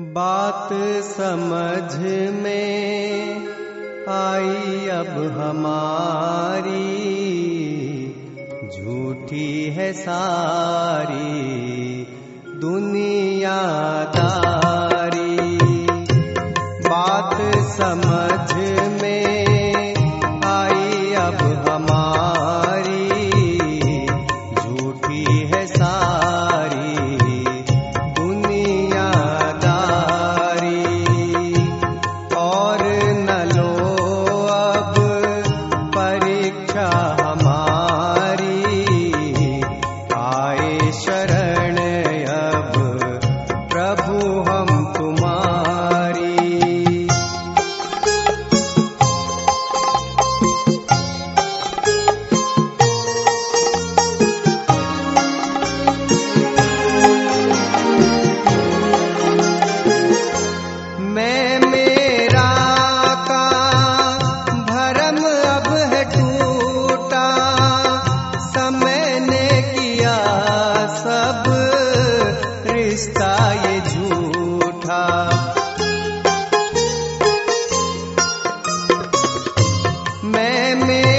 बात समझ में आई अब हमारी झूठी है सारी। me.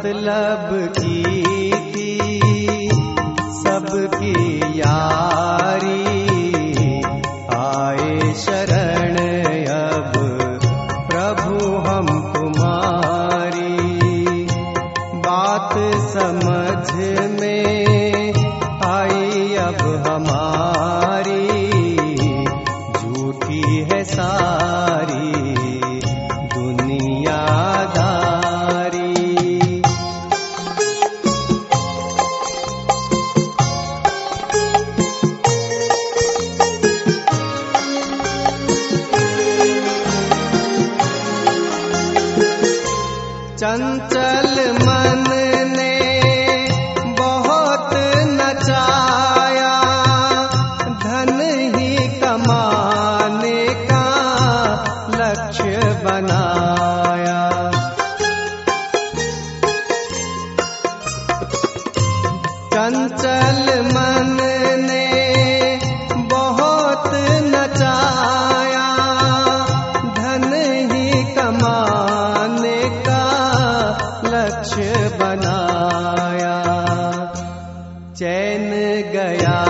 मतलब की थी सबकी यारी। आए शरण चंचल मन ने बहुत नचाया धन ही कमाने का लक्ष्य बनाया। चैन गया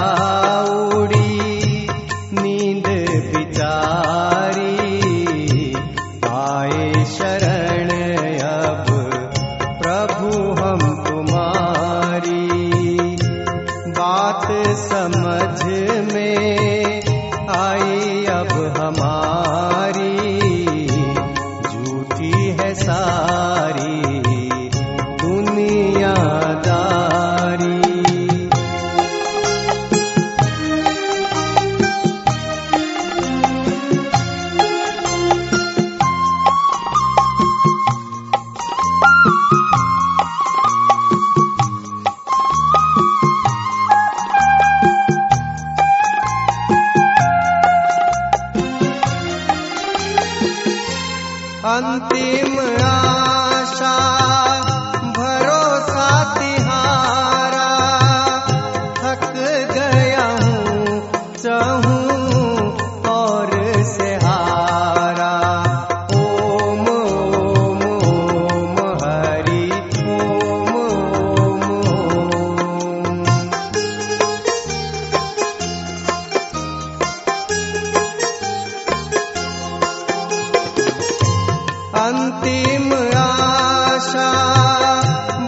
अंतिम आशा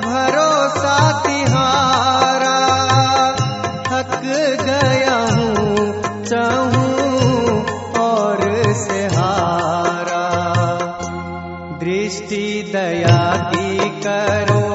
भरोसा तिहारा। थक गया हूँ चाहूँ और सहारा। दृष्टि दया की करो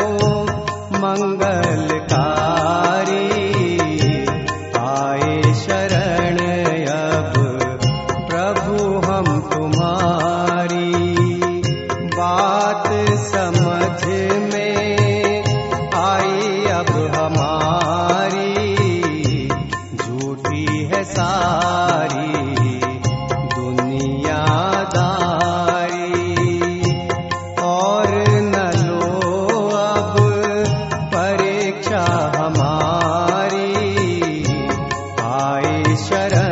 शरण